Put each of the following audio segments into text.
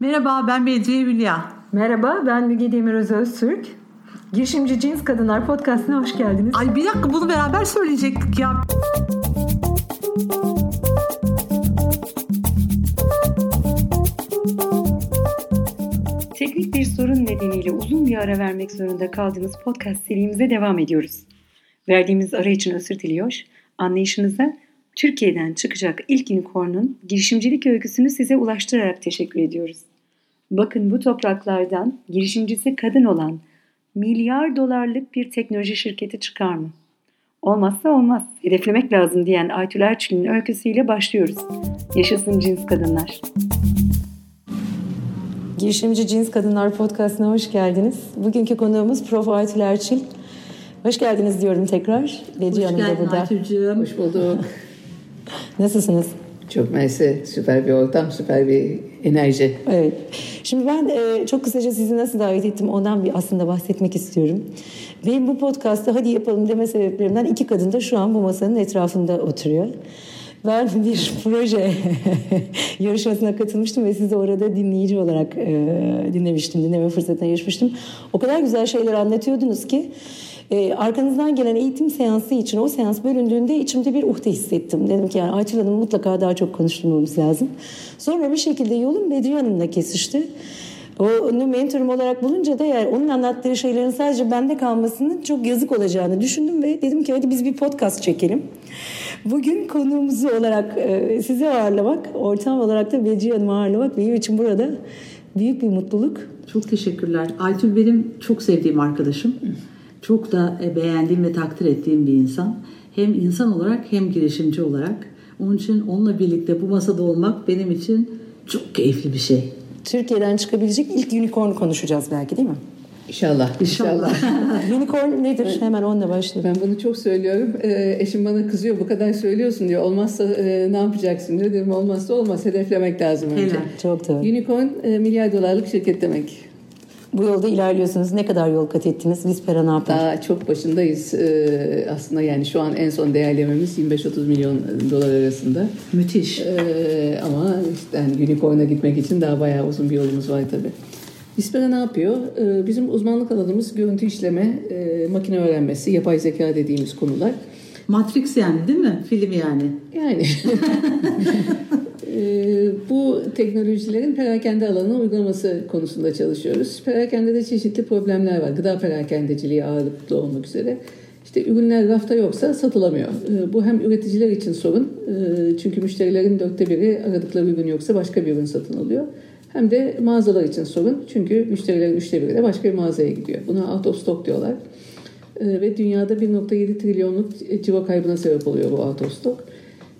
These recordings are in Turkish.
Merhaba ben Bedriye Hülya. Merhaba ben Müge Demiröz Öztürk. Girişimci Cins Kadınlar Podcast'ına hoş geldiniz. Ay bir dakika bunu beraber söyleyecektik ya. Teknik bir sorun nedeniyle uzun bir ara vermek zorunda kaldığımız podcast serimize devam ediyoruz. Verdiğimiz ara için özür diliyor. Anlayışınıza Türkiye'den çıkacak ilk unicorn'un girişimcilik öyküsünü size ulaştırarak teşekkür ediyoruz. Bakın bu topraklardan girişimcisi kadın olan milyar dolarlık bir teknoloji şirketi çıkar mı? Olmazsa olmaz. Hedeflemek lazım diyen Aytül Erçil'in öyküsüyle başlıyoruz. Yaşasın cins kadınlar. Girişimci Cins Kadınlar Podcast'ına hoş geldiniz. Bugünkü konuğumuz Prof. Aytül Erçil. Hoş geldiniz diyorum tekrar. Gece Hoş geldin burada. Aytül'cüğüm. Hoş bulduk. Nasılsınız? Çok mersi. Süper bir ortam, süper bir enerji. Evet. Şimdi ben e, çok kısaca sizi nasıl davet ettim ondan bir aslında bahsetmek istiyorum. Benim bu podcast'ta hadi yapalım deme sebeplerimden iki kadın da şu an bu masanın etrafında oturuyor. Ben bir proje yarışmasına katılmıştım ve sizi orada dinleyici olarak e, dinlemiştim, dinleme fırsatına yarışmıştım. O kadar güzel şeyler anlatıyordunuz ki e, arkanızdan gelen eğitim seansı için o seans bölündüğünde içimde bir uhde hissettim. Dedim ki yani Aytül Hanım mutlaka daha çok konuşturmamız lazım. Sonra bir şekilde yolum Bedriye Hanım'la kesişti. Onu mentorum olarak bulunca da yani onun anlattığı şeylerin sadece bende kalmasının çok yazık olacağını düşündüm ve dedim ki hadi biz bir podcast çekelim. Bugün konuğumuzu olarak e, sizi ağırlamak, ortam olarak da Bedriye Hanım'ı ağırlamak benim için burada büyük bir mutluluk. Çok teşekkürler. Aytül benim çok sevdiğim arkadaşım. Çok da e, beğendiğim ve takdir ettiğim bir insan. Hem insan olarak hem girişimci olarak. Onun için onunla birlikte bu masada olmak benim için çok keyifli bir şey. Türkiye'den çıkabilecek ilk unicorn konuşacağız belki değil mi? İnşallah. İnşallah. unicorn nedir? Hemen onunla başlayalım. Ben bunu çok söylüyorum. Ee, eşim bana kızıyor bu kadar söylüyorsun diyor. Olmazsa e, ne yapacaksın diyor. Dedim olmazsa olmaz. Hedeflemek lazım önce. Helal. Çok doğru. Unicorn e, milyar dolarlık şirket demek. Bu yolda ilerliyorsunuz. Ne kadar yol kat ettiniz? Vispera ne yapar? Daha çok başındayız. Ee, aslında yani şu an en son değerlememiz 25-30 milyon dolar arasında. Müthiş. Ee, ama işte yani unicorn'a gitmek için daha bayağı uzun bir yolumuz var tabii. Vispera ne yapıyor? Ee, bizim uzmanlık alanımız görüntü işleme, e, makine öğrenmesi, yapay zeka dediğimiz konular. Matrix yani değil mi? Film yani. Yani. Ee, bu teknolojilerin perakende alanına uygulaması konusunda çalışıyoruz. Perakende çeşitli problemler var. Gıda perakendeciliği ağırlıklı olmak üzere. İşte ürünler rafta yoksa satılamıyor. Ee, bu hem üreticiler için sorun. Ee, çünkü müşterilerin dörtte biri aradıkları ürün yoksa başka bir ürün satın alıyor. Hem de mağazalar için sorun. Çünkü müşterilerin üçte biri de başka bir mağazaya gidiyor. Buna out of stock diyorlar. Ve dünyada 1.7 trilyonluk ciro kaybına sebep oluyor bu out of stock.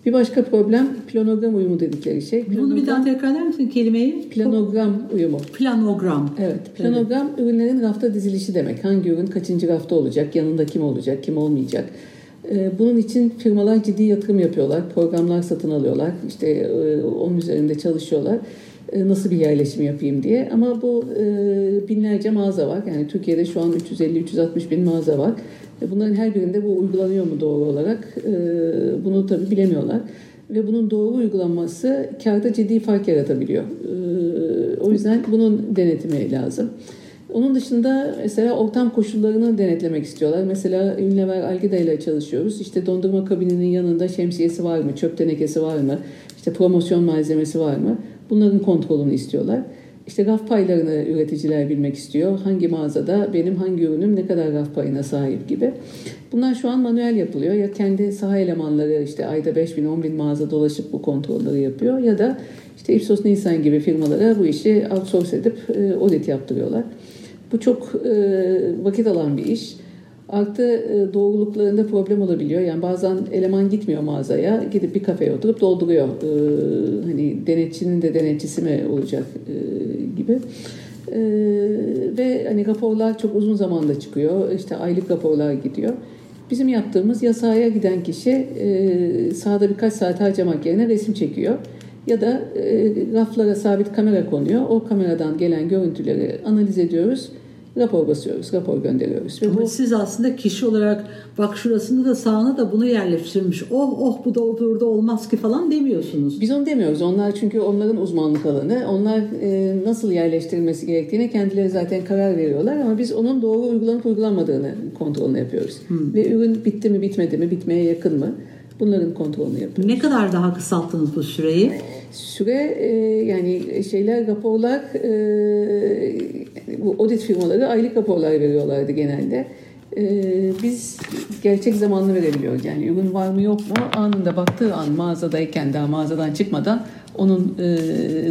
Bir başka problem planogram uyumu dedikleri şey. Planogram, Bunu bir daha tekrar eder misin kelimeyi? Planogram uyumu. Planogram. Evet. Planogram evet. ürünlerin rafta dizilişi demek. Hangi ürün kaçıncı rafta olacak, yanında kim olacak, kim olmayacak. Ee, bunun için firmalar ciddi yatırım yapıyorlar. Programlar satın alıyorlar. İşte e, onun üzerinde çalışıyorlar. E, nasıl bir yerleşim yapayım diye. Ama bu e, binlerce mağaza var. Yani Türkiye'de şu an 350-360 bin mağaza var. Bunların her birinde bu uygulanıyor mu doğru olarak e, bunu tabi bilemiyorlar. Ve bunun doğru uygulanması karda ciddi fark yaratabiliyor. E, o yüzden bunun denetimi lazım. Onun dışında mesela ortam koşullarını denetlemek istiyorlar. Mesela Unilever Algida ile çalışıyoruz. İşte dondurma kabininin yanında şemsiyesi var mı, çöp tenekesi var mı, işte promosyon malzemesi var mı? Bunların kontrolünü istiyorlar. İşte raf paylarını üreticiler bilmek istiyor. Hangi mağazada benim hangi ürünüm ne kadar raf payına sahip gibi. Bunlar şu an manuel yapılıyor. Ya kendi saha elemanları işte ayda 5 bin 10 bin mağaza dolaşıp bu kontrolleri yapıyor. Ya da işte Ipsos Nisan gibi firmalara bu işi outsource edip e, audit yaptırıyorlar. Bu çok e, vakit alan bir iş. Artı e, doğruluklarında problem olabiliyor. Yani bazen eleman gitmiyor mağazaya, gidip bir kafeye oturup dolduruyor. Ee, hani denetçinin de denetçisi mi olacak e, gibi. Ee, ve hani raporlar çok uzun zamanda çıkıyor. İşte aylık raporlar gidiyor. Bizim yaptığımız yasaya giden kişi e, sahada birkaç saat harcamak yerine resim çekiyor. Ya da e, raflara sabit kamera konuyor. O kameradan gelen görüntüleri analiz ediyoruz rapor basıyoruz, rapor gönderiyoruz. Ve Ama bu siz aslında kişi olarak bak şurasında da sağına da bunu yerleştirmiş. Oh oh bu da burada olmaz ki falan demiyorsunuz. Biz onu demiyoruz. Onlar çünkü onların uzmanlık alanı. Onlar e, nasıl yerleştirilmesi gerektiğine kendileri zaten karar veriyorlar ama biz onun doğru uygulanıp uygulanmadığını kontrolünü yapıyoruz. Ve ürün bitti mi bitmedi mi, bitmeye yakın mı? Bunların kontrolünü yapıyoruz. Ne kadar daha kısalttınız bu süreyi? Süre e, yani şeyler raporlar e, bu audit firmaları aylık raporlar veriyorlardı genelde. E, biz gerçek zamanlı verebiliyoruz. Yani ürün var mı yok mu anında baktığı an mağazadayken daha mağazadan çıkmadan onun e,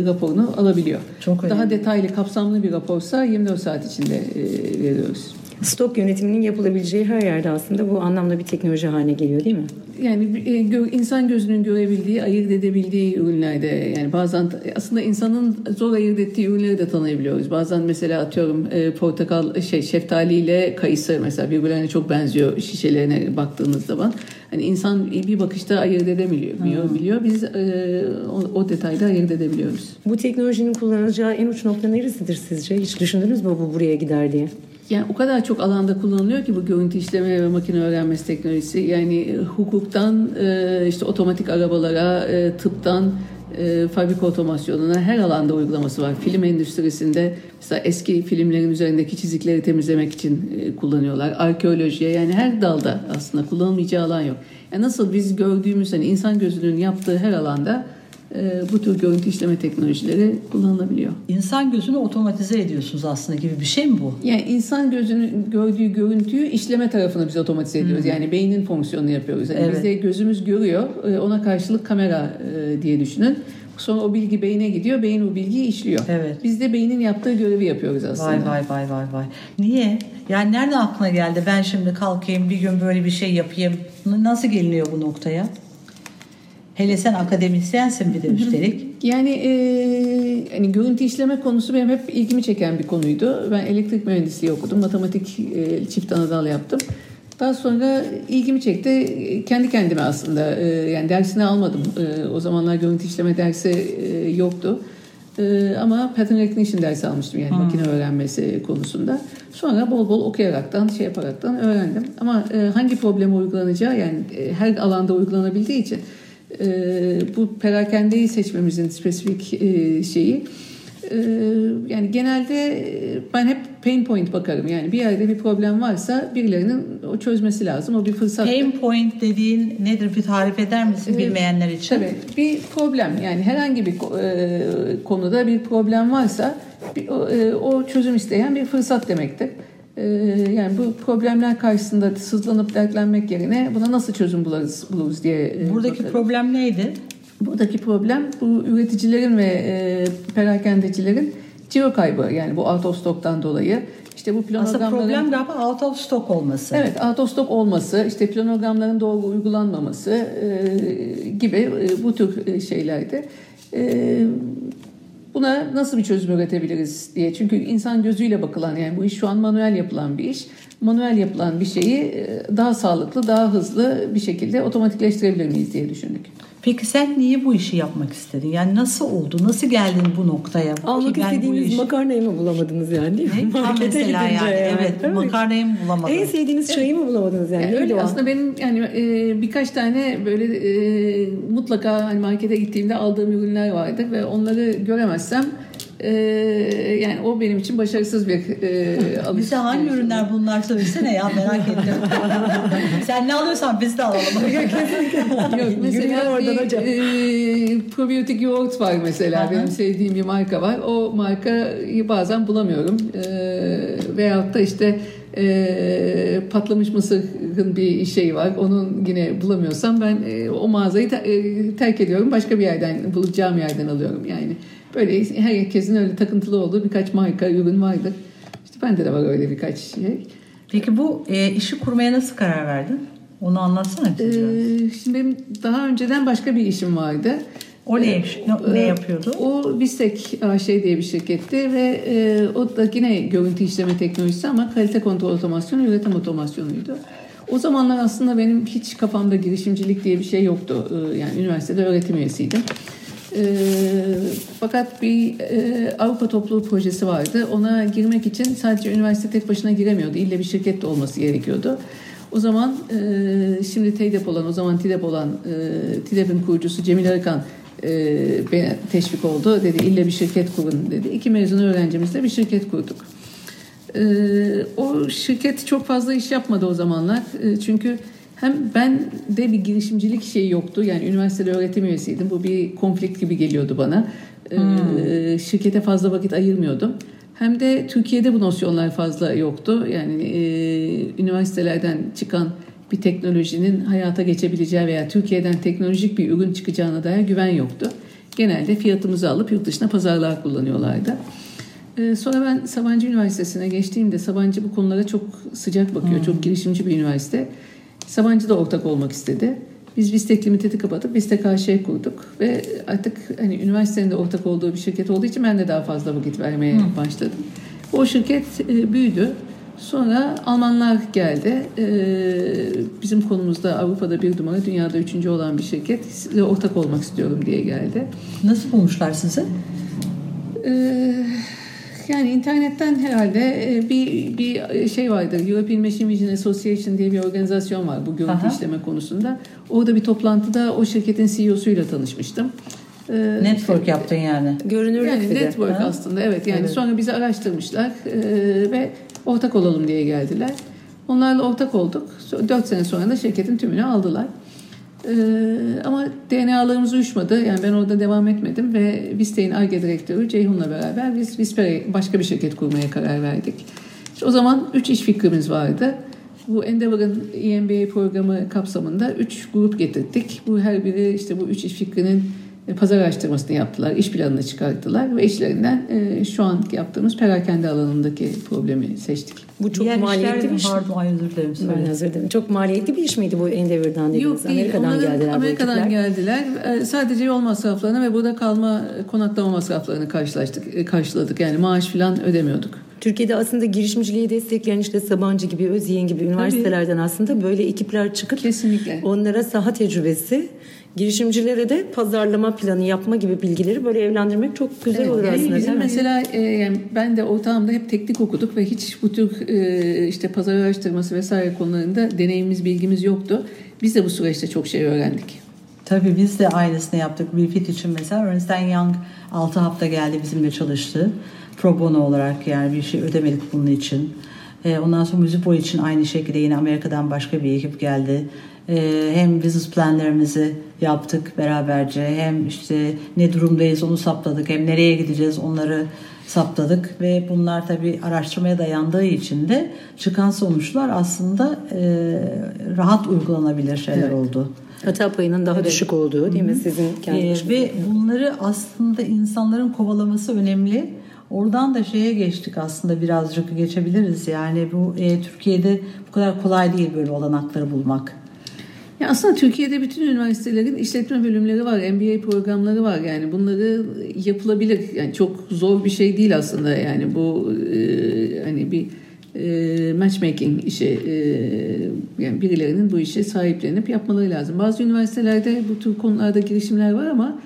raporunu alabiliyor. Çok önemli. Daha detaylı kapsamlı bir raporsa 24 saat içinde e, veriyoruz. Stok yönetiminin yapılabileceği her yerde aslında bu anlamda bir teknoloji haline geliyor değil mi? Yani e, insan gözünün görebildiği, ayırt edebildiği ürünlerde yani bazen t- aslında insanın zor ayırt ettiği ürünleri de tanıyabiliyoruz. Bazen mesela atıyorum e, portakal şey şeftali ile kayısı mesela birbirlerine çok benziyor şişelerine baktığınız zaman. Hani insan bir bakışta ayırt edemiyor, biliyor. Biz e, o, o detayda ayırt edebiliyoruz. Bu teknolojinin kullanılacağı en uç nokta neresidir sizce? Hiç düşündünüz mü bu buraya gider diye? Yani o kadar çok alanda kullanılıyor ki bu görüntü işleme ve makine öğrenmesi teknolojisi. Yani e, hukuktan e, işte otomatik arabalara, e, tıptan fabrika otomasyonuna her alanda uygulaması var. Film endüstrisinde mesela eski filmlerin üzerindeki çizikleri temizlemek için kullanıyorlar. Arkeolojiye yani her dalda aslında kullanılmayacağı alan yok. Yani nasıl biz gördüğümüz hani insan gözünün yaptığı her alanda bu tür görüntü işleme teknolojileri kullanılabiliyor. İnsan gözünü otomatize ediyorsunuz aslında gibi bir şey mi bu? Yani insan gözünün gördüğü görüntüyü işleme tarafını biz otomatize ediyoruz. Yani beynin fonksiyonunu yapıyoruz. Yani Evet. Bizde gözümüz görüyor, e, ona karşılık kamera e, diye düşünün. Sonra o bilgi beyne gidiyor, beyin o bilgiyi işliyor. Evet. Biz de beynin yaptığı görevi yapıyoruz aslında. Vay vay vay vay vay. Niye? Yani nereden aklına geldi? Ben şimdi kalkayım bir gün böyle bir şey yapayım. Nasıl geliniyor bu noktaya? Hele sen akademisyensin bir de üstelik. Yani e, hani görüntü işleme konusu benim hep ilgimi çeken bir konuydu. Ben elektrik mühendisliği okudum. Matematik e, çift anadal yaptım. Daha sonra ilgimi çekti. E, Kendi kendime aslında e, yani dersini almadım. E, o zamanlar görüntü işleme dersi e, yoktu. E, ama pattern recognition dersi almıştım yani makine öğrenmesi konusunda. Sonra bol bol okuyaraktan, şey yaparaktan öğrendim. Ama e, hangi probleme uygulanacağı yani e, her alanda uygulanabildiği için bu perakendeyi seçmemizin spesifik e, şeyi e, yani genelde e, ben hep pain point bakarım. Yani bir yerde bir problem varsa birilerinin o çözmesi lazım. O bir fırsat. Pain point dediğin nedir? Bir tarif eder misin Evet. bilmeyenler için? Tabii bir problem yani herhangi bir e, konuda bir problem varsa o çözüm isteyen bir fırsat demektir. E, yani bu problemler karşısında sızlanıp dertlenmek yerine buna nasıl çözüm buluruz, buluruz diye e, Buradaki bakarım. problem neydi? Buradaki problem bu üreticilerin ve e, perakendecilerin ciro kaybı yani bu out of stock'tan dolayı. İşte bu Aslında planogramların problem galiba out of stock olması. Evet, out of stock olması, işte planogramların doğru uygulanmaması e, gibi e, bu tür e, şeylerdi. E, buna nasıl bir çözüm üretebiliriz diye. Çünkü insan gözüyle bakılan yani bu iş şu an manuel yapılan bir iş. Manuel yapılan bir şeyi e, daha sağlıklı, daha hızlı bir şekilde otomatikleştirebilir miyiz diye düşündük. Peki sen niye bu işi yapmak istedin? Yani nasıl oldu? Nasıl geldin bu noktaya? Almak Ki ben istediğiniz işi- makarnayı mı bulamadınız yani? Ne? Markete mesela gidince yani. Evet, mi? makarnayı mı bulamadım? En sevdiğiniz çayı mı bulamadınız yani? Yani öyle o? aslında benim yani e, birkaç tane böyle e, mutlaka hani markete gittiğimde aldığım ürünler vardı ve onları göremezsem e, yani o benim için başarısız bir e, alışveriş. Bize hangi ürünler bunlar söylesene ya merak ettim. Sen ne alıyorsan biz de alalım. Yok mesela oradan bir hocam. e, probiyotik yoğurt var mesela benim sevdiğim bir marka var. O markayı bazen bulamıyorum. E, veyahut da işte e, patlamış mısırın bir şeyi var. Onun yine bulamıyorsam ben e, o mağazayı te- e, terk ediyorum. Başka bir yerden bulacağım yerden alıyorum yani. Böyle herkesin öyle takıntılı olduğu birkaç marka ürün vardır. İşte bende de var öyle birkaç şey. Peki bu e, işi kurmaya nasıl karar verdin? Onu anlatsana bize. Ee, şimdi benim daha önceden başka bir işim vardı. O ne, ne, ne Ee, yapıyordu? O Bistek AŞ diye bir şirketti ve e, o da yine görüntü işleme teknolojisi ama kalite kontrol otomasyonu, üretim otomasyonuydu. O zamanlar aslında benim hiç kafamda girişimcilik diye bir şey yoktu. Ee, yani üniversitede öğretim üyesiydim. E, fakat bir e, Avrupa topluluğu projesi vardı. Ona girmek için sadece üniversite tek başına giremiyordu. İlle bir şirket de olması gerekiyordu. O zaman e, şimdi TEDEP olan, o zaman TİDEP olan e, TİDEP'in kurucusu Cemil Arıkan e, teşvik oldu. Dedi ille bir şirket kurun dedi. İki mezun öğrencimizle bir şirket kurduk. E, o şirket çok fazla iş yapmadı o zamanlar. E, çünkü hem ben de bir girişimcilik şeyi yoktu. Yani üniversitede öğretim üyesiydim. Bu bir konflikt gibi geliyordu bana. Hmm. şirkete fazla vakit ayırmıyordum. Hem de Türkiye'de bu nosyonlar fazla yoktu. Yani e, üniversitelerden çıkan bir teknolojinin hayata geçebileceği veya Türkiye'den teknolojik bir ürün çıkacağına dair güven yoktu. Genelde fiyatımızı alıp yurt dışına pazarlar kullanıyorlardı. Ee, sonra ben Sabancı Üniversitesi'ne geçtiğimde Sabancı bu konulara çok sıcak bakıyor. Hmm. Çok girişimci bir üniversite. Sabancı da ortak olmak istedi. Biz Vistek Limited'i kapatıp Vistek AŞ kurduk ve artık hani üniversitenin de ortak olduğu bir şirket olduğu için ben de daha fazla vakit vermeye hmm. başladım. O şirket e, büyüdü. Sonra Almanlar geldi. Ee, bizim konumuzda Avrupa'da bir numara, dünyada üçüncü olan bir şirket. Size ortak olmak istiyorum diye geldi. Nasıl bulmuşlar sizi? Ee, yani internetten herhalde e, bir bir şey vardır. European Machine Vision Association diye bir organizasyon var bu görüntü Aha. işleme konusunda. Orada bir toplantıda o şirketin CEO'suyla tanışmıştım. Ee, network işte, yaptın yani. Görünürlük yani network ha? aslında evet yani evet. sonra bizi araştırmışlar e, ve ortak olalım diye geldiler. Onlarla ortak olduk. Dört sene sonra da şirketin tümünü aldılar. Ee, ama DNA'larımız uyuşmadı. Yani ben orada devam etmedim ve Viste'in ARGE direktörü Ceyhun'la beraber biz Visper'e başka bir şirket kurmaya karar verdik. İşte o zaman üç iş fikrimiz vardı. Bu Endeavor'ın EMBA programı kapsamında üç grup getirdik. Bu her biri işte bu üç iş fikrinin pazar araştırmasını yaptılar, iş planını çıkarttılar ve işlerinden e, şu anki yaptığımız perakende alanındaki problemi seçtik. Bu çok Diğer maliyetli bir iş. Pardon, ay özür dilerim. Ben özür dilerim. Çok maliyetli bir iş miydi bu Endeavor'dan dediğiniz? Yok değil. Amerika'dan geldiler Amerika'dan geldiler. E, sadece yol masraflarını ve burada kalma, konaklama masraflarını karşılaştık, e, karşıladık. Yani maaş falan ödemiyorduk. Türkiye'de aslında girişimciliği destekleyen işte Sabancı gibi, Özyeğin gibi üniversitelerden Tabii. aslında böyle ekipler çıkıp Kesinlikle. onlara saha tecrübesi girişimcilere de pazarlama planı yapma gibi bilgileri böyle evlendirmek çok güzel evet, olur aslında. Bizim mesela e, yani ben de ortağımda hep teknik okuduk ve hiç bu tür e, işte pazar araştırması vesaire konularında deneyimimiz, bilgimiz yoktu. Biz de bu süreçte çok şey öğrendik. Tabii biz de aynısını yaptık. Bir fit için mesela Ernst Young 6 hafta geldi bizimle çalıştı. Pro bono olarak yani bir şey ödemedik bunun için. E, ondan sonra Müzipo için aynı şekilde yine Amerika'dan başka bir ekip geldi. Ee, hem business planlarımızı yaptık beraberce hem işte ne durumdayız onu saptadık hem nereye gideceğiz onları saptadık ve bunlar tabi araştırmaya dayandığı için de çıkan sonuçlar aslında e, rahat uygulanabilir şeyler evet. oldu. Hata payının daha evet. düşük olduğu değil mi sizin kendi ee, Ve bunları aslında insanların kovalaması önemli. Oradan da şeye geçtik aslında birazcık geçebiliriz. Yani bu e, Türkiye'de bu kadar kolay değil böyle olanakları bulmak. Ya aslında Türkiye'de bütün üniversitelerin işletme bölümleri var, MBA programları var. Yani bunları yapılabilir. Yani çok zor bir şey değil aslında. Yani bu e, hani bir e, matchmaking işi e, yani birilerinin bu işe sahiplenip yapmaları lazım. Bazı üniversitelerde bu tür konularda girişimler var ama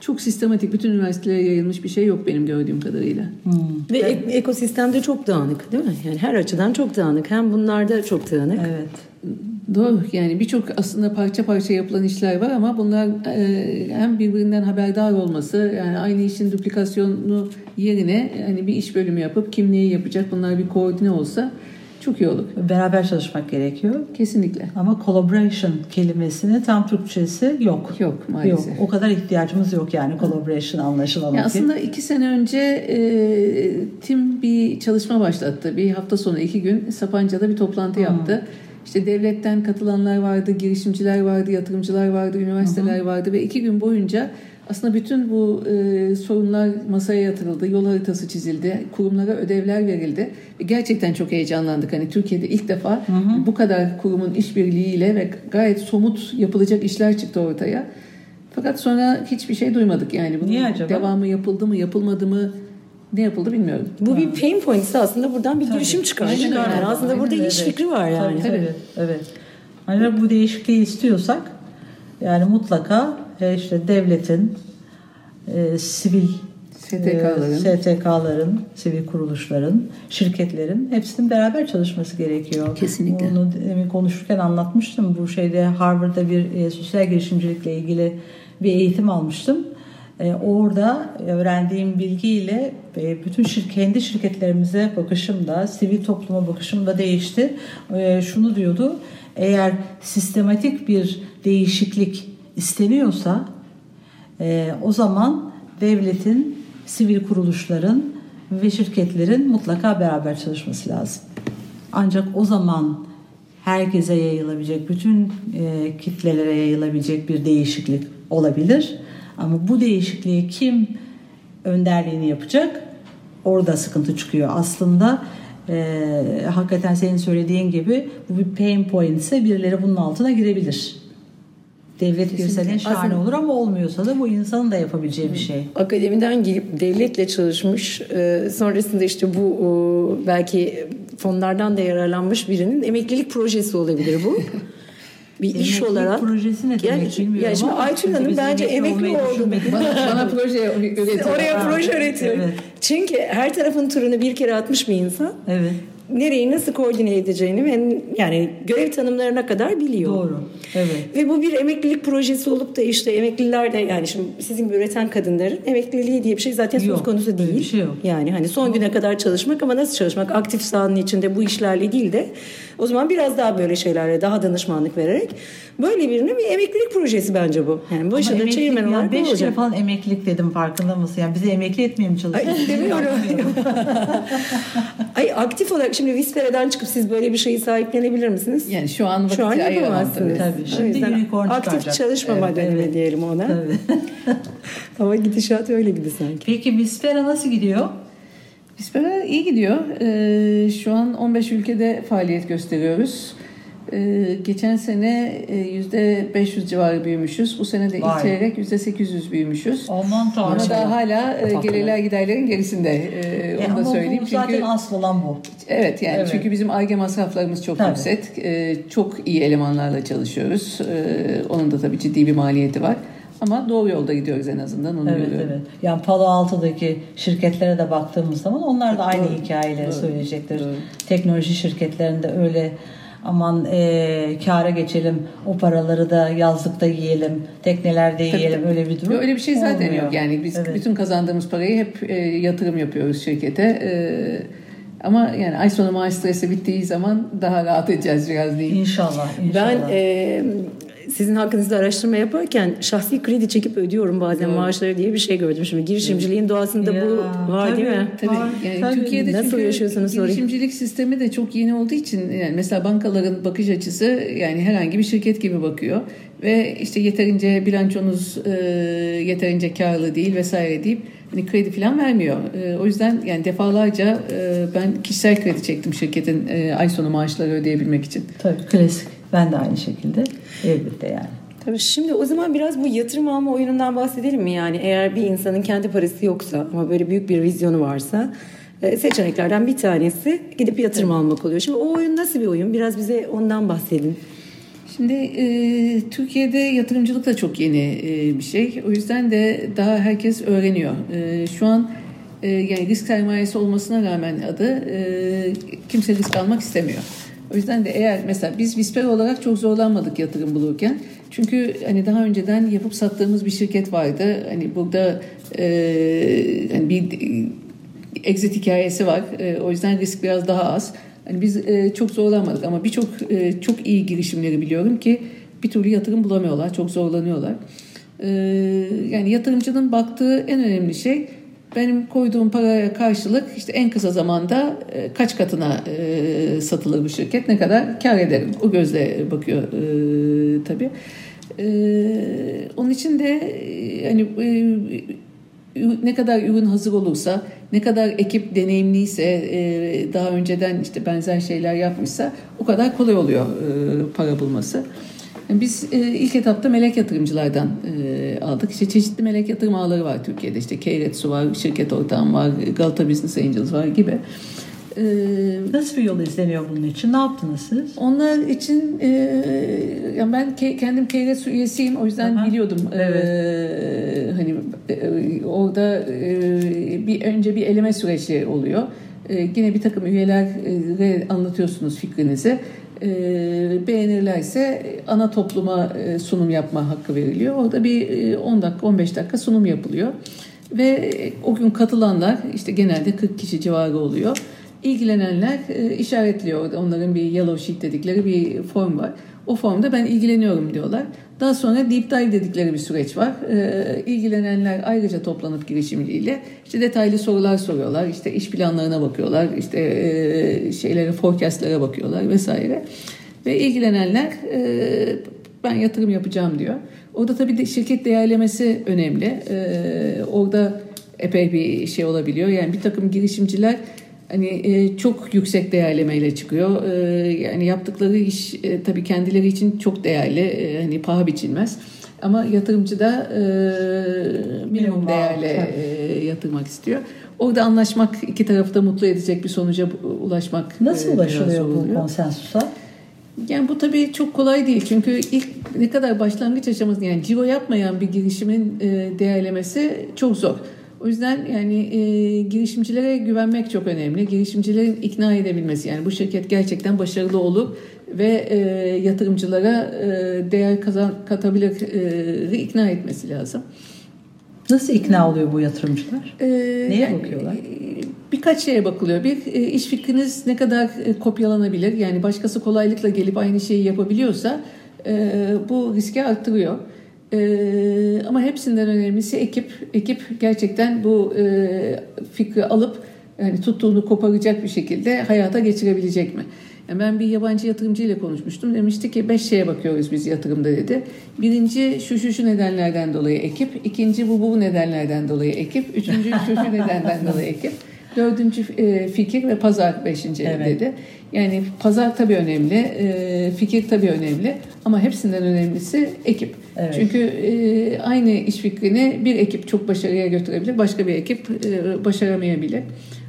çok sistematik bütün üniversitelere yayılmış bir şey yok benim gördüğüm kadarıyla. Hmm. Ve ek- ekosistemde çok dağınık değil mi? Yani her açıdan çok dağınık. Hem bunlarda çok dağınık. Evet. Doğru yani birçok aslında parça parça yapılan işler var ama bunlar e, hem birbirinden haberdar olması yani aynı işin duplikasyonu yerine hani bir iş bölümü yapıp kim neyi yapacak bunlar bir koordine olsa çok iyi olur. Beraber çalışmak gerekiyor. Kesinlikle. Ama collaboration kelimesinin tam Türkçesi yok. Yok maalesef. Yok. O kadar ihtiyacımız yok yani collaboration anlaşılan. Ya aslında iki sene önce e, Tim bir çalışma başlattı. Bir hafta sonu iki gün Sapanca'da bir toplantı yaptı. İşte devletten katılanlar vardı, girişimciler vardı, yatırımcılar vardı, üniversiteler hı. vardı ve iki gün boyunca aslında bütün bu e, sorunlar masaya yatırıldı, yol haritası çizildi, kurumlara ödevler verildi. Ve gerçekten çok heyecanlandık. Hani Türkiye'de ilk defa hı hı. bu kadar kurumun işbirliğiyle ve gayet somut yapılacak işler çıktı ortaya. Fakat sonra hiçbir şey duymadık yani. Bunun Niye acaba? Devamı yapıldı mı, yapılmadı mı? Ne yapıldı bilmiyorum. Bu ha. bir pain point aslında buradan bir tabii. girişim çıkar. Aynen, yani aynen, aslında aynen, burada evet. iş fikri var yani. Tabii, tabii. Evet. Hani bu değişikliği istiyorsak yani mutlaka e, işte devletin e, sivil STK'ların. e, STK'ların, sivil kuruluşların, şirketlerin hepsinin beraber çalışması gerekiyor. Kesinlikle. Bunu demin konuşurken anlatmıştım. Bu şeyde Harvard'da bir e, sosyal girişimcilikle ilgili bir eğitim almıştım. E, orada öğrendiğim bilgiyle e, bütün şir kendi şirketlerimize bakışım da, sivil topluma bakışım da değişti. E, şunu diyordu, eğer sistematik bir değişiklik isteniyorsa e, o zaman devletin, sivil kuruluşların ve şirketlerin mutlaka beraber çalışması lazım. Ancak o zaman herkese yayılabilecek, bütün e, kitlelere yayılabilecek bir değişiklik olabilir. Ama bu değişikliği kim önderliğini yapacak? Orada sıkıntı çıkıyor. Aslında e, hakikaten senin söylediğin gibi bu bir pain point ise birileri bunun altına girebilir. Devlet girse ne şahane olur ama olmuyorsa da bu insanın da yapabileceği bir şey. akademiden gelip devletle çalışmış e, sonrasında işte bu e, belki fonlardan da yararlanmış birinin emeklilik projesi olabilir bu. Bir iş Emeklilik olarak. projesi ne demek Yani, bilmiyorum yani şimdi ama çünkü Hanım bence emekli emekli oldu. Bana, bana proje üretiyor. Oraya proje üretiyor. evet. Çünkü her tarafın turunu bir kere atmış bir insan Evet. Nereyi nasıl koordine edeceğini ve yani görev tanımlarına kadar biliyor. Doğru. Evet. Ve bu bir emeklilik projesi olup da işte emekliler de yani şimdi sizin gibi üreten kadınların emekliliği diye bir şey zaten söz konusu değil. bir şey yok. Yani hani son güne kadar çalışmak ama nasıl çalışmak? Aktif sahanın içinde bu işlerle değil de o zaman biraz daha böyle şeylerle daha danışmanlık vererek böyle birinin bir emeklilik projesi bence bu. Yani başında emeklilik çevirmen olarak beş olacak. falan emeklilik dedim farkında mısın? Yani bizi emekli etmeye mi Ay çalışıyorsun? istemiyorum. Ay aktif olarak şimdi Vispera'dan çıkıp siz böyle bir şeyi sahiplenebilir misiniz? Yani şu an vakit Şu an yapamazsınız. tabii. Şimdi unicorn aktif çıkaracak. çalışmama Evet, dönemi evet. diyelim ona. Tabii. Ama gidişat öyle gibi sanki. Peki Bispera nasıl gidiyor? Bispera iyi gidiyor. Ee, şu an 15 ülkede faaliyet gösteriyoruz. Ee, geçen sene e, %500 civarı büyümüşüz. Bu sene de ilk çeyrek %800 büyümüşüz. Aman tanrım. Ama daha hala e, gelirler giderlerin gerisinde. Ee, E, onu da söyleyeyim. bu zaten Çünkü asıl olan bu. Evet yani Evet. çünkü bizim ARGE masraflarımız çok Tabii. yüksek. Ee, çok iyi elemanlarla çalışıyoruz. Ee, onun da tabii ciddi bir maliyeti var. Ama doğru yolda gidiyoruz en azından onu Evet görüyorum. evet. Yani Palo Alto'daki şirketlere de baktığımız zaman onlar da aynı Doğru. hikayeleri Doğru. söyleyecektir. Doğru. Teknoloji şirketlerinde öyle aman e, kâra geçelim o paraları da yazlıkta yiyelim teknelerde Tabii, yiyelim tabii. öyle bir durum Öyle bir şey zaten olmuyor. yok. Yani biz Evet. bütün kazandığımız parayı hep e, yatırım yapıyoruz şirkete. E, ama yani ay sonu maaş stresi bittiği zaman daha rahat edeceğiz biraz değil. İnşallah. inşallah. Ben e, sizin hakkınızda araştırma yaparken şahsi kredi çekip ödüyorum bazen Doğru. maaşları diye bir şey gördüm. Şimdi girişimciliğin doğasında Ya, bu var değil tabii. mi? Tabii Var, yani tabii. Türkiye'de Nasıl çünkü yaşıyorsunuz girişimcilik sistemi de çok yeni olduğu için yani mesela bankaların bakış açısı yani herhangi bir şirket gibi bakıyor ve işte yeterince bilançonuz e, yeterince karlı değil vesaire deyip hani kredi falan vermiyor. E, o yüzden yani defalarca e, ben kişisel kredi çektim şirketin e, ay sonu maaşları ödeyebilmek için. Tabii klasik. Ben de aynı şekilde. Elbette yani. Tabii şimdi o zaman biraz bu yatırım alma oyunundan bahsedelim mi? Yani eğer bir insanın kendi parası yoksa ama böyle büyük bir vizyonu varsa e, seçeneklerden bir tanesi gidip yatırım almak oluyor. Şimdi o oyun nasıl bir oyun? Biraz bize ondan bahsedin. Şimdi e, Türkiye'de yatırımcılık da çok yeni e, bir şey. O yüzden de daha herkes öğreniyor. E, şu an e, yani risk sermayesi olmasına rağmen adı e, kimse risk almak istemiyor. O yüzden de eğer mesela biz Vispera olarak çok zorlanmadık yatırım bulurken. Çünkü hani daha önceden yapıp sattığımız bir şirket vardı. Hani burada e, hani bir exit hikayesi var. E, o yüzden risk biraz daha az. Hani biz e, çok zorlanmadık ama birçok e, çok iyi girişimleri biliyorum ki bir türlü yatırım bulamıyorlar, çok zorlanıyorlar. E, yani yatırımcının baktığı en önemli şey benim koyduğum paraya karşılık işte en kısa zamanda e, kaç katına e, satılır bu şirket, ne kadar kar ederim. O gözle bakıyor e, tabii. Onun için de hani ne kadar ürün hazır olursa, ne kadar ekip deneyimliyse, daha önceden işte benzer şeyler yapmışsa o kadar kolay oluyor para bulması. Biz e, ilk etapta melek yatırımcılardan e, aldık. İşte çeşitli melek yatırım ağları var Türkiye'de. İşte Keiretsu var, şirket ortağım var, Galata Business Angels var gibi. Ee, Nasıl bir yol izleniyor bunun için? Ne yaptınız siz? Onlar için e, yani ben ke- kendim KRS üyesiyim o yüzden Aha. biliyordum. Evet. Ee, hani e, orada e, bir önce bir eleme süreci oluyor. E, yine bir takım üyelere anlatıyorsunuz fikrinizi. E, beğenirlerse ana topluma e, sunum yapma hakkı veriliyor. Orada bir e, 10 dakika 15 dakika sunum yapılıyor. Ve o gün katılanlar işte genelde 40 kişi civarı oluyor. İlgilenenler e, işaretliyor. Onların bir yellow sheet dedikleri bir form var. O formda ben ilgileniyorum diyorlar. Daha sonra deep dive dedikleri bir süreç var. E, ilgilenenler ayrıca toplanıp girişimciyle işte detaylı sorular soruyorlar. İşte iş planlarına bakıyorlar. İşte e, şeylere, forecastlere bakıyorlar vesaire. Ve ilgilenenler e, ben yatırım yapacağım diyor. Orada tabii de şirket değerlemesi önemli. E, orada epey bir şey olabiliyor. Yani bir takım girişimciler hani e, çok yüksek değerlemeyle çıkıyor. E, yani yaptıkları iş e, tabii kendileri için çok değerli. E, hani paha biçilmez. Ama yatırımcı da e, minimum değerle e, yatırmak istiyor. Orada anlaşmak iki tarafı da mutlu edecek bir sonuca ulaşmak Nasıl e, ulaşılıyor bu konsensusa? Yani bu tabii çok kolay değil. Çünkü ilk ne kadar başlangıç aşaması yani ciro yapmayan bir girişimin e, değerlemesi çok zor. O yüzden yani e, girişimcilere güvenmek çok önemli. Girişimcilerin ikna edebilmesi yani bu şirket gerçekten başarılı olur ve e, yatırımcılara e, değer kazan katabilir e, ikna etmesi lazım. Nasıl ikna oluyor bu yatırımcılar? Ee, Neye bakıyorlar? e, Birkaç şeye bakılıyor. Bir, e, iş fikriniz ne kadar e, kopyalanabilir? Yani başkası kolaylıkla gelip aynı şeyi yapabiliyorsa bu riski arttırıyor. E, ama hepsinden önemlisi ekip. Ekip gerçekten bu e, fikri alıp yani tuttuğunu koparacak bir şekilde hayata geçirebilecek mi? Yani ben bir yabancı yatırımcı ile konuşmuştum. Demişti ki beş şeye bakıyoruz biz yatırımda dedi. Birinci şu şu şu nedenlerden dolayı ekip. ikinci bu bu nedenlerden dolayı ekip. Üçüncü şu şu nedenden dolayı ekip. Dördüncü e, fikir ve pazar beşinci Evet. dedi. Yani pazar tabii önemli, e, fikir tabii önemli ama hepsinden önemlisi ekip. Evet. Çünkü e, aynı iş fikrini bir ekip çok başarıya götürebilir, başka bir ekip e, başaramayabilir.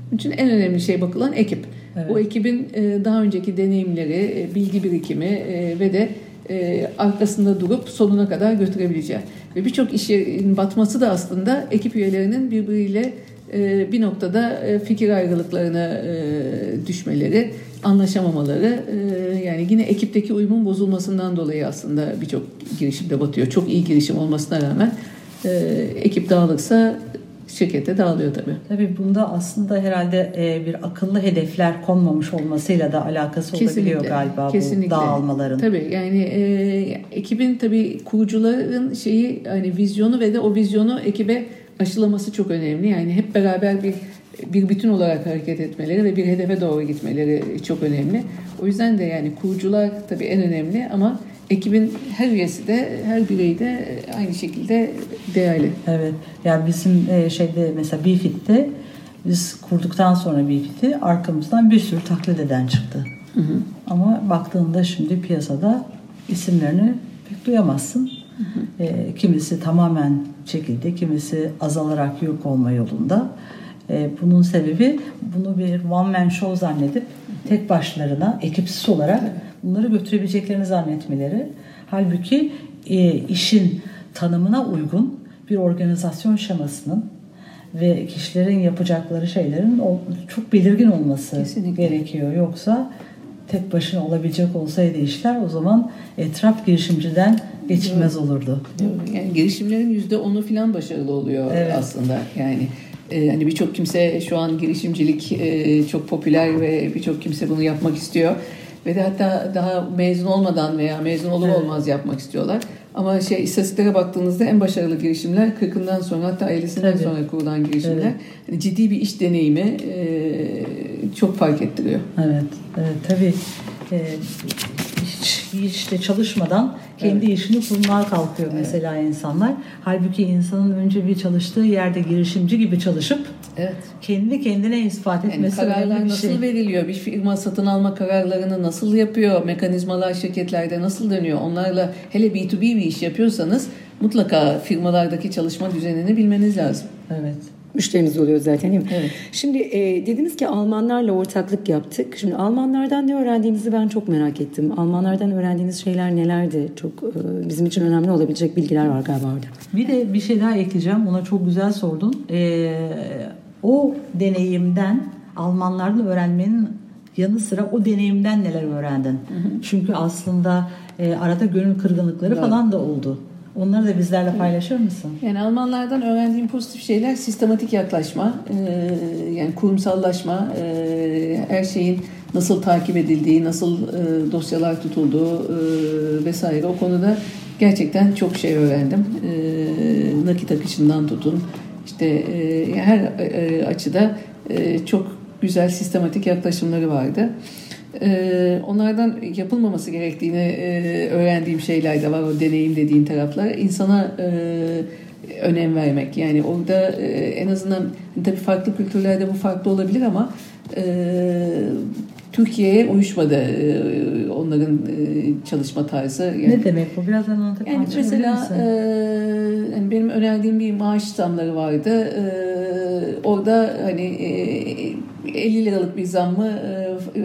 Onun için en önemli şey bakılan ekip. Evet. O ekibin e, daha önceki deneyimleri, e, bilgi birikimi e, ve de e, arkasında durup sonuna kadar götürebileceği. Ve birçok işin batması da aslında ekip üyelerinin birbiriyle e, bir noktada e, fikir ayrılıklarına e, düşmeleri, anlaşamamaları e, yani yine ekipteki uyumun bozulmasından dolayı aslında birçok girişimde batıyor. Çok iyi girişim olmasına rağmen e, ekip dağılırsa şirkette dağılıyor tabii. Tabii bunda aslında herhalde e, bir akıllı hedefler konmamış olmasıyla da alakası olabiliyor galiba bu dağılmaların. Tabii yani e, ekibin tabii kurucuların şeyi hani vizyonu ve de o vizyonu ekibe aşılaması çok önemli. Yani hep beraber bir bir bütün olarak hareket etmeleri ve bir hedefe doğru gitmeleri çok önemli. O yüzden de yani kurucular tabii en önemli ama ekibin her üyesi de her bireyi de aynı şekilde değerli. Evet. Yani bizim e, şeyde mesela BFIT'te biz kurduktan sonra BFIT'i arkamızdan bir sürü taklit eden çıktı. Ama baktığında şimdi piyasada isimlerini pek duyamazsın. E, kimisi tamamen çekildi, kimisi azalarak yok olma yolunda. E, bunun sebebi bunu bir one man show zannedip tek başlarına ekipsiz olarak bunları götürebileceklerini zannetmeleri. Halbuki e, işin tanımına uygun bir organizasyon şemasının ve kişilerin yapacakları şeylerin çok belirgin olması Kesinlikle. gerekiyor. Yoksa tek başına olabilecek olsaydı işler o zaman etraf girişimciden geçilmez olurdu. Yani girişimlerin yüzde onu falan başarılı oluyor Evet. aslında. Yani e, hani birçok kimse şu an girişimcilik e, çok popüler ve birçok kimse bunu yapmak istiyor. Ve de hatta daha mezun olmadan veya mezun olur olmaz yapmak istiyorlar. Ama şey istatistiklere baktığınızda en başarılı girişimler 40'ından sonra hatta 50'sinden Tabii. sonra kurulan girişimler. Evet. Hani ciddi bir iş deneyimi e, çok fark ettiriyor. Evet, evet tabii e, bir işte çalışmadan kendi işini kurmaya kalkıyor mesela insanlar. Halbuki insanın önce bir çalıştığı yerde girişimci gibi çalışıp Evet. kendi kendine ispat Yani etmesi önemli kararlar bir nasıl şey. veriliyor? Bir firma satın alma kararlarını nasıl yapıyor? Mekanizmalar şirketlerde nasıl dönüyor? Onlarla hele B2B bir iş yapıyorsanız mutlaka firmalardaki çalışma düzenini bilmeniz lazım. Evet. Müşteriniz oluyor zaten değil mi? Evet. Şimdi e, dediniz ki Almanlarla ortaklık yaptık. Şimdi Almanlardan ne öğrendiğinizi ben çok merak ettim. Almanlardan öğrendiğiniz şeyler nelerdi? Çok e, bizim için önemli olabilecek bilgiler var galiba orada. Bir de bir şey daha ekleyeceğim. Ona çok güzel sordun. Ee, o deneyimden Almanlardan öğrenmenin yanı sıra o deneyimden neler öğrendin? Çünkü aslında e, arada gönül kırgınlıkları falan da oldu. Onları da bizlerle paylaşır mısın? Yani Almanlardan öğrendiğim pozitif şeyler sistematik yaklaşma, e, yani kurumsallaşma, e, her şeyin nasıl takip edildiği, nasıl e, dosyalar tutulduğu e, vesaire o konuda gerçekten çok şey öğrendim. E, nakit akışından tutun, işte e, her e, açıda e, çok güzel sistematik yaklaşımları vardı. Ee, onlardan yapılmaması gerektiğini e, öğrendiğim şeyler de var o deneyim dediğin taraflar. İnsana e, önem vermek yani orada e, en azından tabii farklı kültürlerde bu farklı olabilir ama e, Türkiye'ye uyuşmadı e, onların e, çalışma tarzı. Yani, Ne demek bu? Biraz anlatıp yani anlatabilir mesela e, yani benim önerdiğim bir maaş zamları vardı. E, orada hani e, 50 liralık bir zammı e,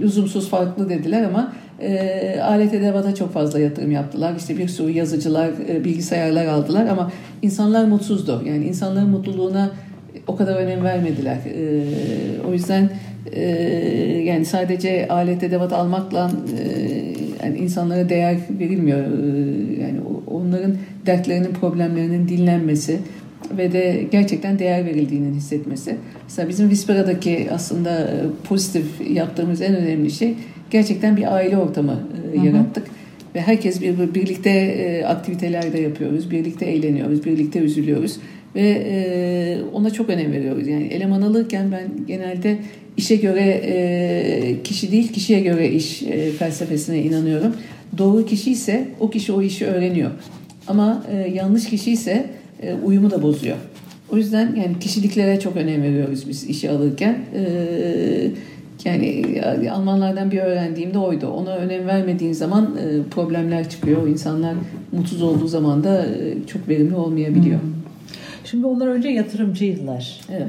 lüzumsuz farklı dediler ama e, alet edevata çok fazla yatırım yaptılar. İşte bir sürü yazıcılar, e, bilgisayarlar aldılar ama insanlar mutsuzdu. Yani insanların mutluluğuna o kadar önem vermediler. E, o yüzden e, yani sadece alet edevat almakla e, yani insanlara değer verilmiyor. E, yani onların dertlerinin, problemlerinin dinlenmesi ve de gerçekten değer verildiğini hissetmesi. Mesela bizim Vispera'daki aslında pozitif yaptığımız en önemli şey gerçekten bir aile ortamı e, yarattık. Ve herkes bir, birlikte e, aktiviteler de yapıyoruz, birlikte eğleniyoruz, birlikte üzülüyoruz ve e, ona çok önem veriyoruz. Yani eleman alırken ben genelde işe göre e, kişi değil, kişiye göre iş e, felsefesine inanıyorum. Doğru kişi ise o kişi o işi öğreniyor. Ama e, yanlış kişi ise e, uyumu da bozuyor. O yüzden yani kişiliklere çok önem veriyoruz biz işi alırken. E, yani Almanlardan bir öğrendiğim de oydu. Ona önem vermediğin zaman e, problemler çıkıyor. O insanlar mutsuz olduğu zaman da e, çok verimli olmayabiliyor. Hmm. Şimdi onlar önce yatırımcıydılar. Evet.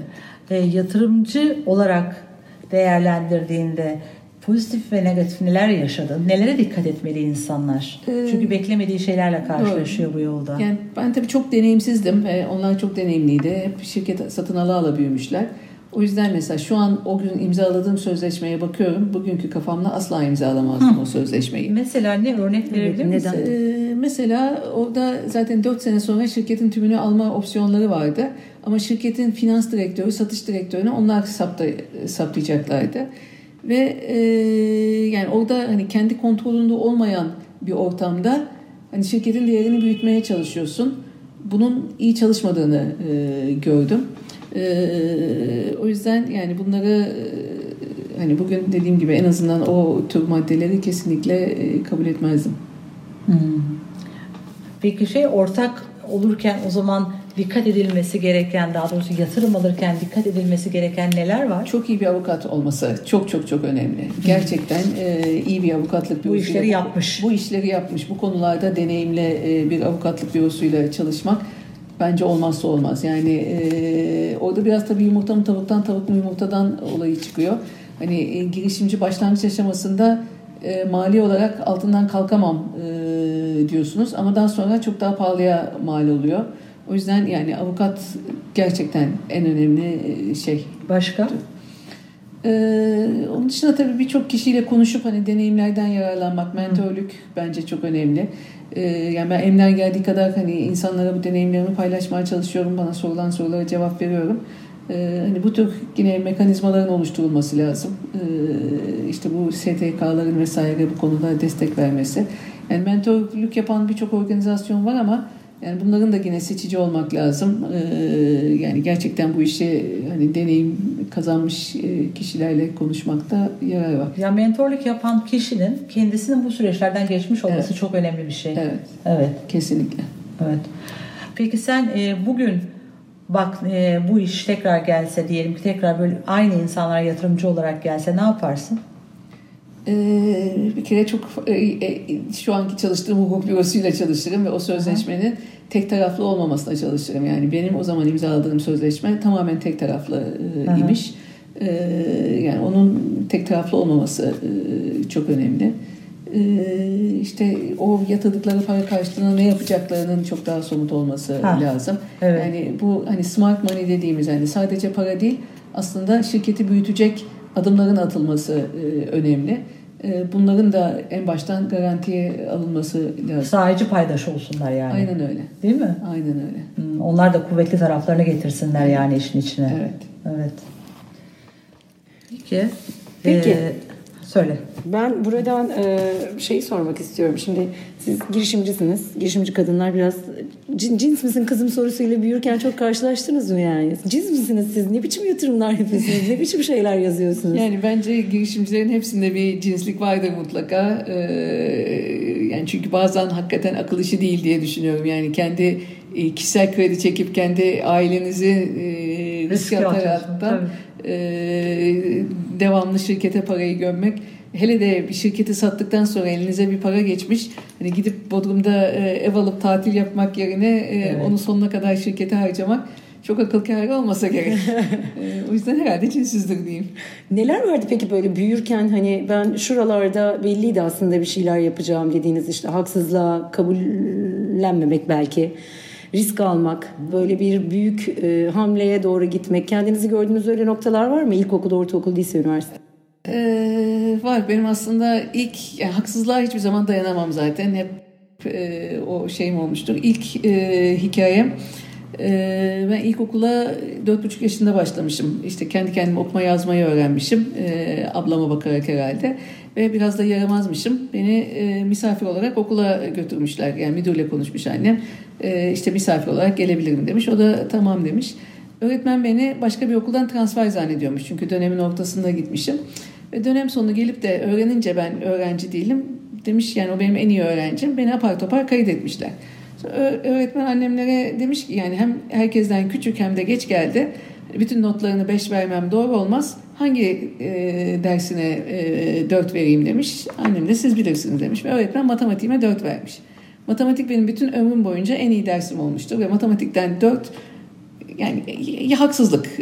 E, yatırımcı olarak değerlendirdiğinde pozitif ve negatif neler yaşadı? Nelere dikkat etmeli insanlar? Ee, Çünkü beklemediği şeylerle karşılaşıyor doğru. bu yolda. Yani ben tabii çok deneyimsizdim. Onlar çok deneyimliydi. Hep şirket satın ala ala büyümüşler. O yüzden mesela şu an o gün imzaladığım sözleşmeye bakıyorum. Bugünkü kafamla asla imzalamazdım Hı. o sözleşmeyi. Mesela ne örnek verebilir evet, misin? Ee, mesela orada zaten 4 sene sonra şirketin tümünü alma opsiyonları vardı. Ama şirketin finans direktörü, satış direktörünü onlar sapta, saptayacaklardı. Ve e, yani orada hani kendi kontrolünde olmayan bir ortamda hani şirketin değerini büyütmeye çalışıyorsun. Bunun iyi çalışmadığını e, gördüm. E, o yüzden yani bunları e, hani bugün dediğim gibi en azından o tür maddeleri kesinlikle e, kabul etmezdim. Hmm. Peki şey ortak olurken o zaman dikkat edilmesi gereken daha doğrusu yatırım alırken dikkat edilmesi gereken neler var? Çok iyi bir avukat olması çok çok çok önemli. Gerçekten e, iyi bir avukatlık bürosuyla bu işleri yapmış. Bu işleri yapmış. Bu konularda deneyimli e, bir avukatlık bürosuyla çalışmak bence olmazsa olmaz. Yani e, orada biraz tabii yumurta mı tavuktan tavuk mu yumurtadan olayı çıkıyor. Hani e, girişimci başlangıç aşamasında e, mali olarak altından kalkamam e, diyorsunuz ama daha sonra çok daha pahalıya mal oluyor. O yüzden yani avukat gerçekten en önemli e, şey. Başka? Ee, onun dışında tabii birçok kişiyle konuşup hani deneyimlerden yararlanmak, mentörlük bence çok önemli. Ee, yani ben elimden geldiği kadar hani insanlara bu deneyimlerimi paylaşmaya çalışıyorum. Bana sorulan sorulara cevap veriyorum. Ee, hani bu tür yine mekanizmaların oluşturulması lazım. Ee, işte bu STK'ların vesaire bu konuda destek vermesi. Yani mentörlük yapan birçok organizasyon var ama yani bunların da yine seçici olmak lazım. Ee, yani gerçekten bu işi hani deneyim kazanmış e, kişilerle konuşmakta yarar var. Ya mentorluk yapan kişinin kendisinin bu süreçlerden geçmiş olması evet. çok önemli bir şey. Evet. Evet. Kesinlikle. Evet. Peki sen e, bugün bak e, bu iş tekrar gelse diyelim ki tekrar böyle aynı insanlar yatırımcı olarak gelse ne yaparsın? Ee, bir kere çok e, e, şu anki çalıştığım hukuk bürosuyla çalışırım ve o sözleşmenin tek taraflı olmamasına çalışırım. Yani benim o zaman imzaladığım sözleşme tamamen tek taraflı e, imiş. E, yani onun tek taraflı olmaması çok önemli. E, işte o yatırdıkları para karşılığında ne yapacaklarının çok daha somut olması ha. lazım. Evet. Yani bu hani smart money dediğimiz yani sadece para değil aslında şirketi büyütecek adımların atılması önemli. E, bunların da en baştan garantiye alınması lazım. Sadece paydaş olsunlar yani. Aynen öyle. Değil mi? Aynen öyle. Hmm, onlar da kuvvetli taraflarını getirsinler yani işin içine. Evet. Evet. Peki. Peki. Ee, Söyle. Ben buradan e, şeyi sormak istiyorum. Şimdi siz girişimcisiniz. Girişimci kadınlar biraz cins misin kızım sorusuyla büyürken çok karşılaştınız mı yani? Cins misiniz siz? Ne biçim yatırımlar yapıyorsunuz? ne biçim şeyler yazıyorsunuz? Yani bence girişimcilerin hepsinde bir cinslik vardır mutlaka. Ee, yani çünkü bazen hakikaten akıl işi değil diye düşünüyorum. Yani kendi e, kişisel kredi çekip kendi ailenizi e, atarak e, devamlı şirkete parayı gömmek hele de bir şirketi sattıktan sonra elinize bir para geçmiş hani gidip Bodrum'da e, ev alıp tatil yapmak yerine e, evet. onu sonuna kadar şirkete harcamak çok akıl kârı olmasa gerek. e, o yüzden herhalde cinsizdir diyeyim. Neler vardı peki böyle büyürken hani ben şuralarda belliydi aslında bir şeyler yapacağım dediğiniz işte haksızlığa kabullenmemek belki risk almak, böyle bir büyük e, hamleye doğru gitmek. Kendinizi gördüğünüz öyle noktalar var mı? İlkokul, ortaokul, lise, üniversite? Ee, var. Benim aslında ilk yani haksızlığa hiçbir zaman dayanamam zaten. Hep e, o şeyim olmuştur. İlk e, hikayem e, ben ilkokula dört buçuk yaşında başlamışım. İşte kendi kendime okuma yazmayı öğrenmişim. E, ablama bakarak herhalde. Ve biraz da yaramazmışım. Beni e, misafir olarak okula götürmüşler. Yani müdürle konuşmuş annem. E, işte misafir olarak gelebilirim demiş. O da tamam demiş. Öğretmen beni başka bir okuldan transfer zannediyormuş. Çünkü dönemin ortasında gitmişim. Ve dönem sonu gelip de öğrenince ben öğrenci değilim. Demiş yani o benim en iyi öğrencim. Beni apar topar kayıt etmişler. Öğretmen annemlere demiş ki yani hem herkesten küçük hem de geç geldi. Bütün notlarını beş vermem doğru olmaz. Hangi e, dersine e, 4 vereyim demiş. Annem de siz bilirsiniz demiş. Ve öğretmen matematiğime dört vermiş. Matematik benim bütün ömrüm boyunca en iyi dersim olmuştur. Ve matematikten dört yani ya haksızlık.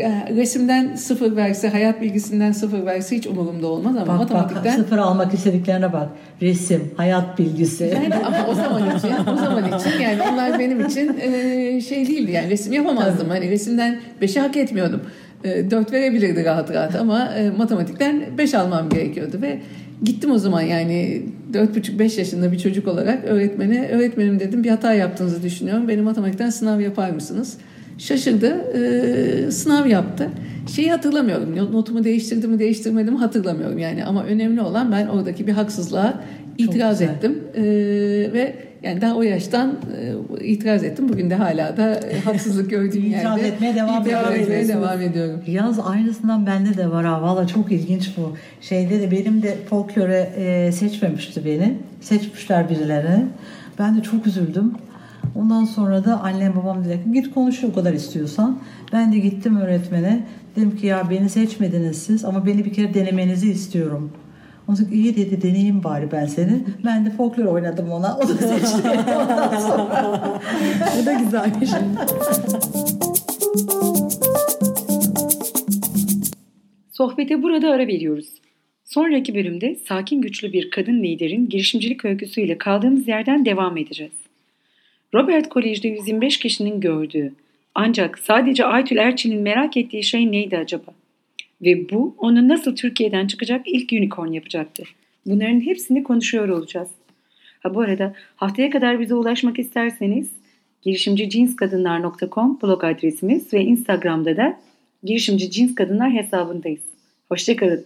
Yani resimden sıfır verse, hayat bilgisinden sıfır verse hiç umurumda olmaz ama bak, matematikten... Bak, sıfır almak istediklerine bak. Resim, hayat bilgisi. Yani ama o zaman için, o zaman için yani onlar benim için e, şey değildi yani resim yapamazdım. Hani resimden beşi hak etmiyordum. E, dört verebilirdi rahat rahat ama e, matematikten beş almam gerekiyordu ve gittim o zaman yani dört buçuk beş yaşında bir çocuk olarak öğretmene öğretmenim dedim bir hata yaptığınızı düşünüyorum. Benim matematikten sınav yapar mısınız? Şaşırdı. E, sınav yaptı. Şeyi hatırlamıyorum. Notumu değiştirdim mi değiştirmedim hatırlamıyorum yani. Ama önemli olan ben oradaki bir haksızlığa itiraz ettim. Ve yani daha o yaştan e, itiraz ettim. Bugün de hala da e, haksızlık gördüğüm yerde itiraz etmeye devam, itiraz etmeye devam ediyorum. Yalnız aynısından bende de var ha. Valla çok ilginç bu. Şeyde de benim de folklore e, seçmemişti beni. Seçmişler birilerini. Ben de çok üzüldüm. Ondan sonra da annem babam dedi ki git konuş o kadar istiyorsan. Ben de gittim öğretmene. Dedim ki ya beni seçmediniz siz ama beni bir kere denemenizi istiyorum. Ondan iyi dedi deneyeyim bari ben seni. Ben de folklor oynadım ona. O da seçti. Ondan sonra. Bu da güzelmiş. Sohbete burada ara veriyoruz. Sonraki bölümde sakin güçlü bir kadın liderin girişimcilik öyküsüyle kaldığımız yerden devam edeceğiz. Robert Kolej'de 125 kişinin gördüğü ancak sadece Aytül Erçin'in merak ettiği şey neydi acaba? Ve bu onu nasıl Türkiye'den çıkacak ilk unicorn yapacaktı? Bunların hepsini konuşuyor olacağız. Ha bu arada haftaya kadar bize ulaşmak isterseniz girişimcicinskadınlar.com blog adresimiz ve Instagram'da da girişimci hesabındayız. Hoşçakalın.